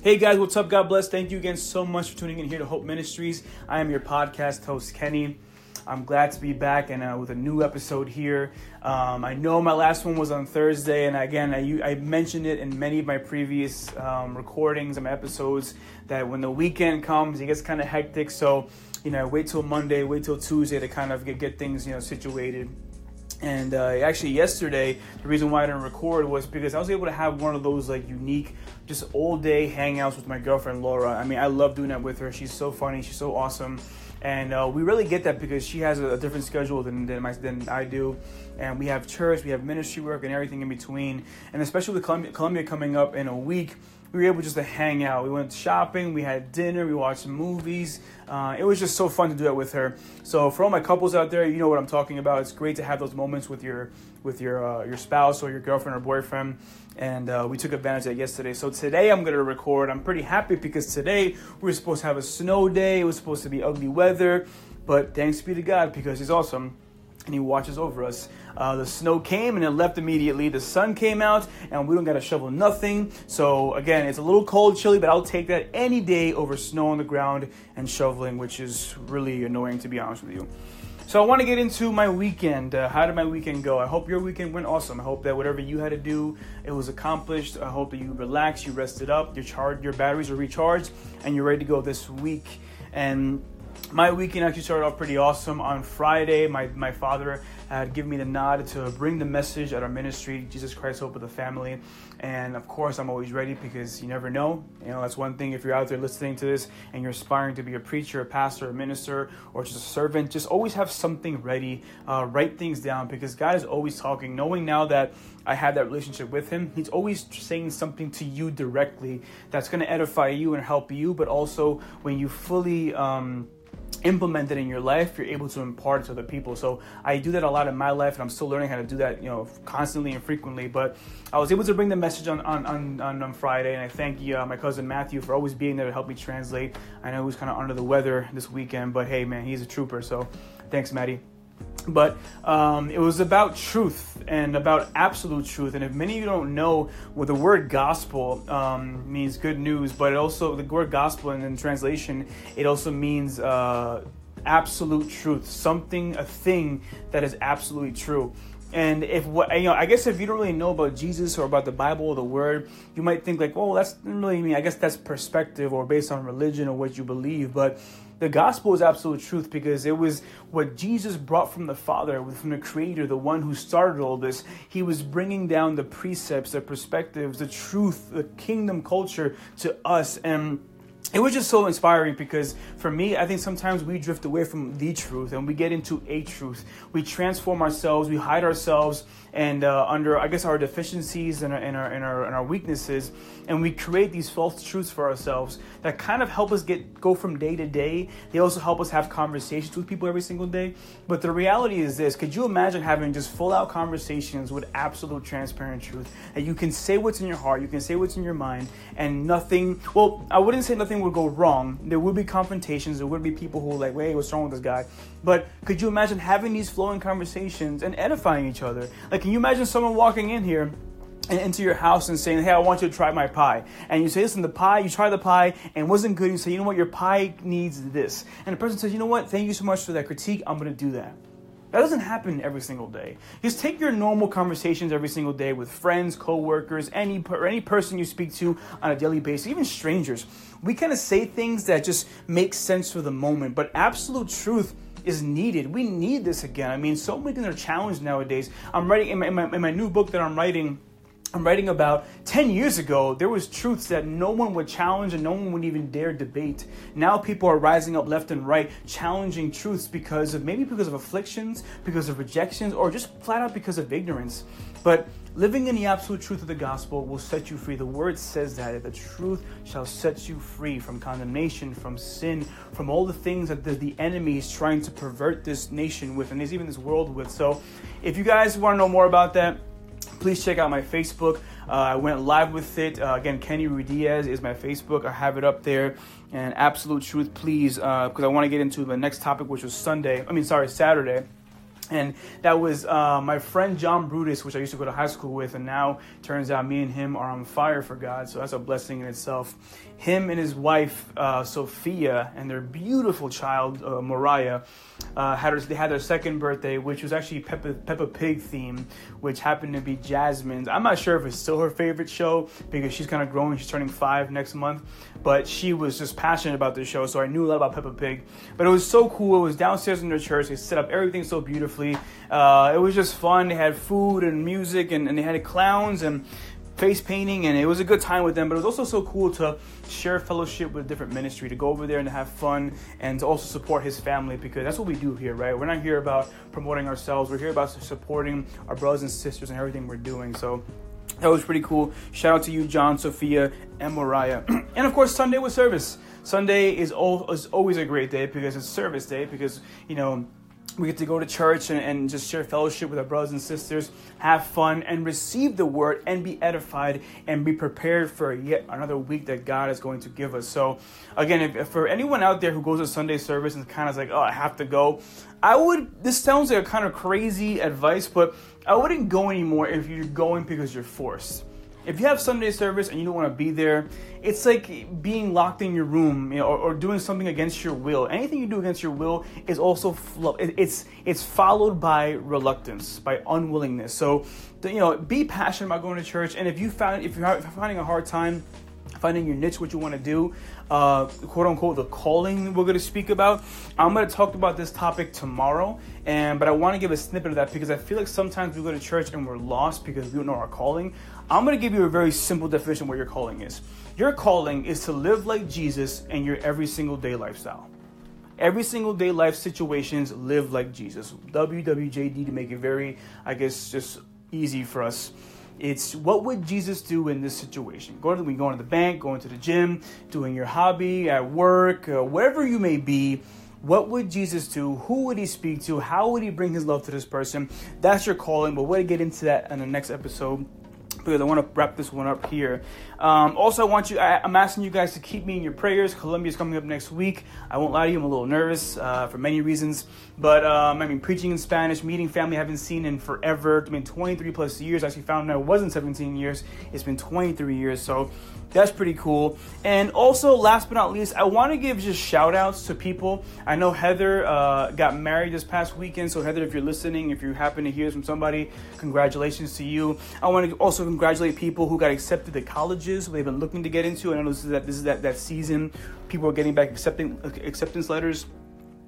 Hey guys, what's up? God bless. Thank you again so much for tuning in here to Hope Ministries. I am your podcast host, Kenny. I'm glad to be back and uh, with a new episode here. Um, I know my last one was on Thursday, and again, I, I mentioned it in many of my previous um, recordings and episodes that when the weekend comes, it gets kind of hectic. So, you know, wait till Monday, wait till Tuesday to kind of get, get things, you know, situated. And uh, actually, yesterday, the reason why I didn't record was because I was able to have one of those like unique, just all day hangouts with my girlfriend Laura. I mean, I love doing that with her. She's so funny. She's so awesome. And uh, we really get that because she has a, a different schedule than than, my, than I do, and we have church, we have ministry work, and everything in between. And especially with Colombia, Colombia coming up in a week, we were able just to hang out. We went shopping, we had dinner, we watched movies. Uh, it was just so fun to do that with her. So for all my couples out there, you know what I'm talking about. It's great to have those moments with your with your uh, your spouse or your girlfriend or boyfriend. And uh, we took advantage of that yesterday. So today I'm gonna record. I'm pretty happy because today we were supposed to have a snow day. It was supposed to be ugly weather, but thanks be to God because He's awesome and he watches over us. Uh, the snow came and it left immediately. The sun came out and we don't got to shovel nothing. So again, it's a little cold, chilly, but I'll take that any day over snow on the ground and shoveling, which is really annoying to be honest with you. So I want to get into my weekend. Uh, how did my weekend go? I hope your weekend went awesome. I hope that whatever you had to do, it was accomplished. I hope that you relaxed, you rested up, your charge, your batteries are recharged, and you're ready to go this week. And my weekend actually started off pretty awesome. On Friday, my, my father had given me the nod to bring the message at our ministry, Jesus Christ Hope of the Family. And of course, I'm always ready because you never know. You know, that's one thing if you're out there listening to this and you're aspiring to be a preacher, a pastor, a minister, or just a servant, just always have something ready. Uh, write things down because God is always talking. Knowing now that I have that relationship with Him, He's always saying something to you directly that's going to edify you and help you, but also when you fully. Um, implement it in your life, you're able to impart it to other people. So I do that a lot in my life, and I'm still learning how to do that, you know, constantly and frequently. But I was able to bring the message on on, on, on Friday, and I thank uh, my cousin Matthew for always being there to help me translate. I know he was kind of under the weather this weekend, but hey, man, he's a trooper. So thanks, Maddie but um, it was about truth and about absolute truth. And if many of you don't know what the word gospel um, means, good news, but it also the word gospel in, in translation it also means uh, absolute truth, something, a thing that is absolutely true. And if what you know, I guess if you don't really know about Jesus or about the Bible or the Word, you might think like, "Oh, that's really me." I guess that's perspective or based on religion or what you believe. But the gospel is absolute truth because it was what Jesus brought from the Father, from the Creator, the one who started all this. He was bringing down the precepts, the perspectives, the truth, the kingdom culture to us. And it was just so inspiring because for me, I think sometimes we drift away from the truth and we get into a truth. We transform ourselves, we hide ourselves and uh, under, I guess, our deficiencies and our, and, our, and, our, and our weaknesses, and we create these false truths for ourselves that kind of help us get go from day to day. They also help us have conversations with people every single day. But the reality is this: Could you imagine having just full out conversations with absolute transparent truth? And you can say what's in your heart, you can say what's in your mind, and nothing. Well, I wouldn't say nothing would go wrong. There would be confrontations. There would be people who like, "Wait, what's wrong with this guy?" But could you imagine having these flowing conversations and edifying each other? Like, can you imagine someone walking in here? and into your house and saying, Hey, I want you to try my pie. And you say, Listen, the pie, you try the pie and wasn't good. You say, You know what, your pie needs this. And the person says, You know what, thank you so much for that critique. I'm going to do that. That doesn't happen every single day. Just take your normal conversations every single day with friends, coworkers, any any person you speak to on a daily basis, even strangers. We kind of say things that just make sense for the moment, but absolute truth is needed. We need this again. I mean, so many things are challenged nowadays. I'm writing in my, in my, in my new book that I'm writing. I'm writing about 10 years ago, there was truths that no one would challenge and no one would even dare debate. Now people are rising up left and right, challenging truths because of maybe because of afflictions, because of rejections, or just flat out because of ignorance. But living in the absolute truth of the gospel will set you free. The word says that the truth shall set you free from condemnation, from sin, from all the things that the, the enemy is trying to pervert this nation with, and there's even this world with. So if you guys want to know more about that, please check out my Facebook. Uh, I went live with it. Uh, again, Kenny Ruidiaz is my Facebook. I have it up there. And Absolute Truth, please, because uh, I want to get into the next topic, which was Sunday. I mean, sorry, Saturday. And that was uh, my friend John Brutus, which I used to go to high school with, and now turns out me and him are on fire for God. So that's a blessing in itself. Him and his wife uh, Sophia and their beautiful child uh, Mariah uh, had her, they had their second birthday, which was actually Peppa, Peppa Pig theme, which happened to be Jasmine's. I'm not sure if it's still her favorite show because she's kind of growing. She's turning five next month, but she was just passionate about the show, so I knew a lot about Peppa Pig. But it was so cool. It was downstairs in their church. They set up everything so beautifully. Uh, it was just fun. They had food and music, and, and they had clowns and face painting and it was a good time with them. But it was also so cool to share fellowship with a different ministry to go over there and to have fun and to also support his family because that's what we do here right? We're not here about promoting ourselves. We're here about supporting our brothers and sisters and everything we're doing. So that was pretty cool. Shout out to you john sophia and mariah. And of course sunday was service. Sunday is, is always a great day because it's service day because you know we get to go to church and, and, just share fellowship with our brothers and sisters, have fun, and receive the word and be edified and be prepared for yet another week that God is going to give us. So, again, if, if for anyone out there who goes to Sunday service and kind of like, oh, I have to go, I would, this sounds like a kind of crazy advice, but I wouldn't go anymore if you're going because you're forced if you have Sunday service and you don't want to be there, it's like being locked in your room you know, or, or, doing something against your will. Anything you do against your will is also it's it's followed by reluctance, by unwillingness. So, you know, be passionate about going to church. And if you found if you're finding a hard time finding your niche, what you want to do, uh, quote unquote, the calling we're going to speak about. I'm going to talk about this topic tomorrow, and but I want to give a snippet of that because I feel like sometimes we go to church and we're lost because we don't know our calling. I'm going to give you a very simple definition of what your calling is. Your calling is to live like Jesus in your every single day lifestyle. Every single day life situations live like Jesus. WWJD to make it very, I guess, just easy for us. It's what would Jesus do in this situation? Going to we going to the bank, going to the gym, doing your hobby at work, uh, wherever you may be. What would Jesus do? Who would he speak to? How would he bring his love to this person? That's your calling, but we'll get into that in the next episode because I want to wrap this one up here. Um, also, I want you, I, am asking you guys to keep me in your prayers. Colombia is coming up next week. I won't lie to you, I'm a little nervous uh, for many reasons. But um, I mean, preaching in Spanish, meeting family I haven't seen in forever. I mean, 23 plus years. I actually found out it wasn't 17 years, it's been 23 years. So that's pretty cool. And also, last but not least, I want to give just shout outs to people. I know Heather uh, got married this past weekend. So, Heather, if you're listening, if you happen to hear from somebody, congratulations to you. I want to also congratulate people who got accepted to colleges they've been looking to get into. I know this is that, this is that, that season. People are getting back accepting, acceptance letters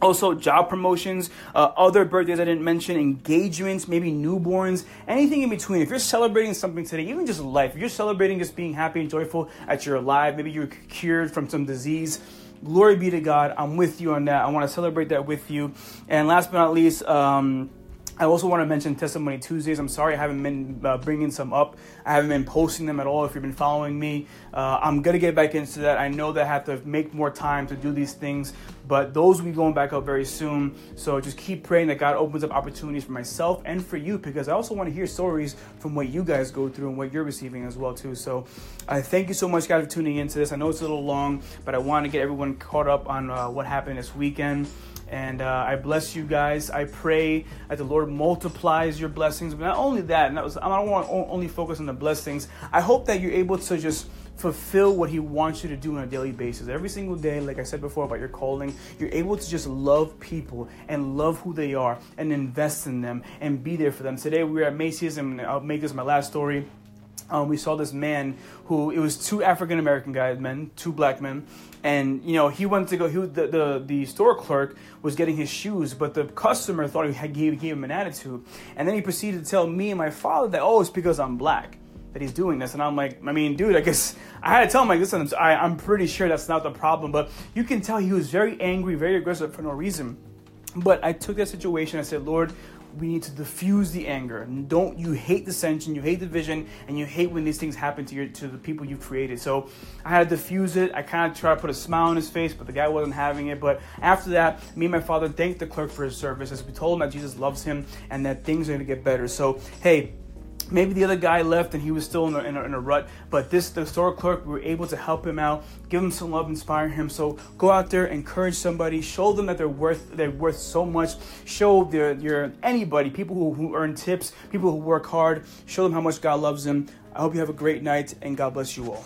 also job promotions uh, other birthdays i didn't mention engagements maybe newborns anything in between if you're celebrating something today even just life if you're celebrating just being happy and joyful that you're alive maybe you're cured from some disease glory be to god i'm with you on that i want to celebrate that with you and last but not least um, I also want to mention Testimony Tuesdays. I'm sorry I haven't been uh, bringing some up. I haven't been posting them at all. If you've been following me, uh, I'm gonna get back into that. I know that I have to make more time to do these things, but those will be going back up very soon. So just keep praying that God opens up opportunities for myself and for you, because I also want to hear stories from what you guys go through and what you're receiving as well too. So I thank you so much, guys, for tuning into this. I know it's a little long, but I want to get everyone caught up on uh, what happened this weekend. And uh, I bless you guys. I pray that the Lord multiplies your blessings. But not only that, and that was, I don't want to only focus on the blessings. I hope that you're able to just fulfill what He wants you to do on a daily basis. Every single day, like I said before about your calling, you're able to just love people and love who they are and invest in them and be there for them. Today we were at Macy's, and I'll make this my last story um, we saw this man who it was two African American guys, men, two black men, and you know he wanted to go. He the, the the store clerk was getting his shoes, but the customer thought he had gave, gave him an attitude, and then he proceeded to tell me and my father that oh it's because I'm black that he's doing this, and I'm like I mean dude I guess I had to tell him like listen I, I'm pretty sure that's not the problem, but you can tell he was very angry, very aggressive for no reason. But I took that situation. I said, Lord, we need to diffuse the anger. Don't you hate dissension, you hate division, and you hate when these things happen to your to the people you've created. So I had to diffuse it. I kind of tried to put a smile on his face, but the guy wasn't having it. But after that, me and my father thanked the clerk for his service as we told him that Jesus loves him and that things are gonna get better. So hey, maybe the other guy left and he was still in a, in a, in a, rut but this the store clerk we were able to help him out give him some love inspire him. So go out there encourage somebody show them that they're worth they're worth so much. Show their your anybody people who, who earn tips people who work hard show them how much god loves them. I hope you have a great night and god bless you all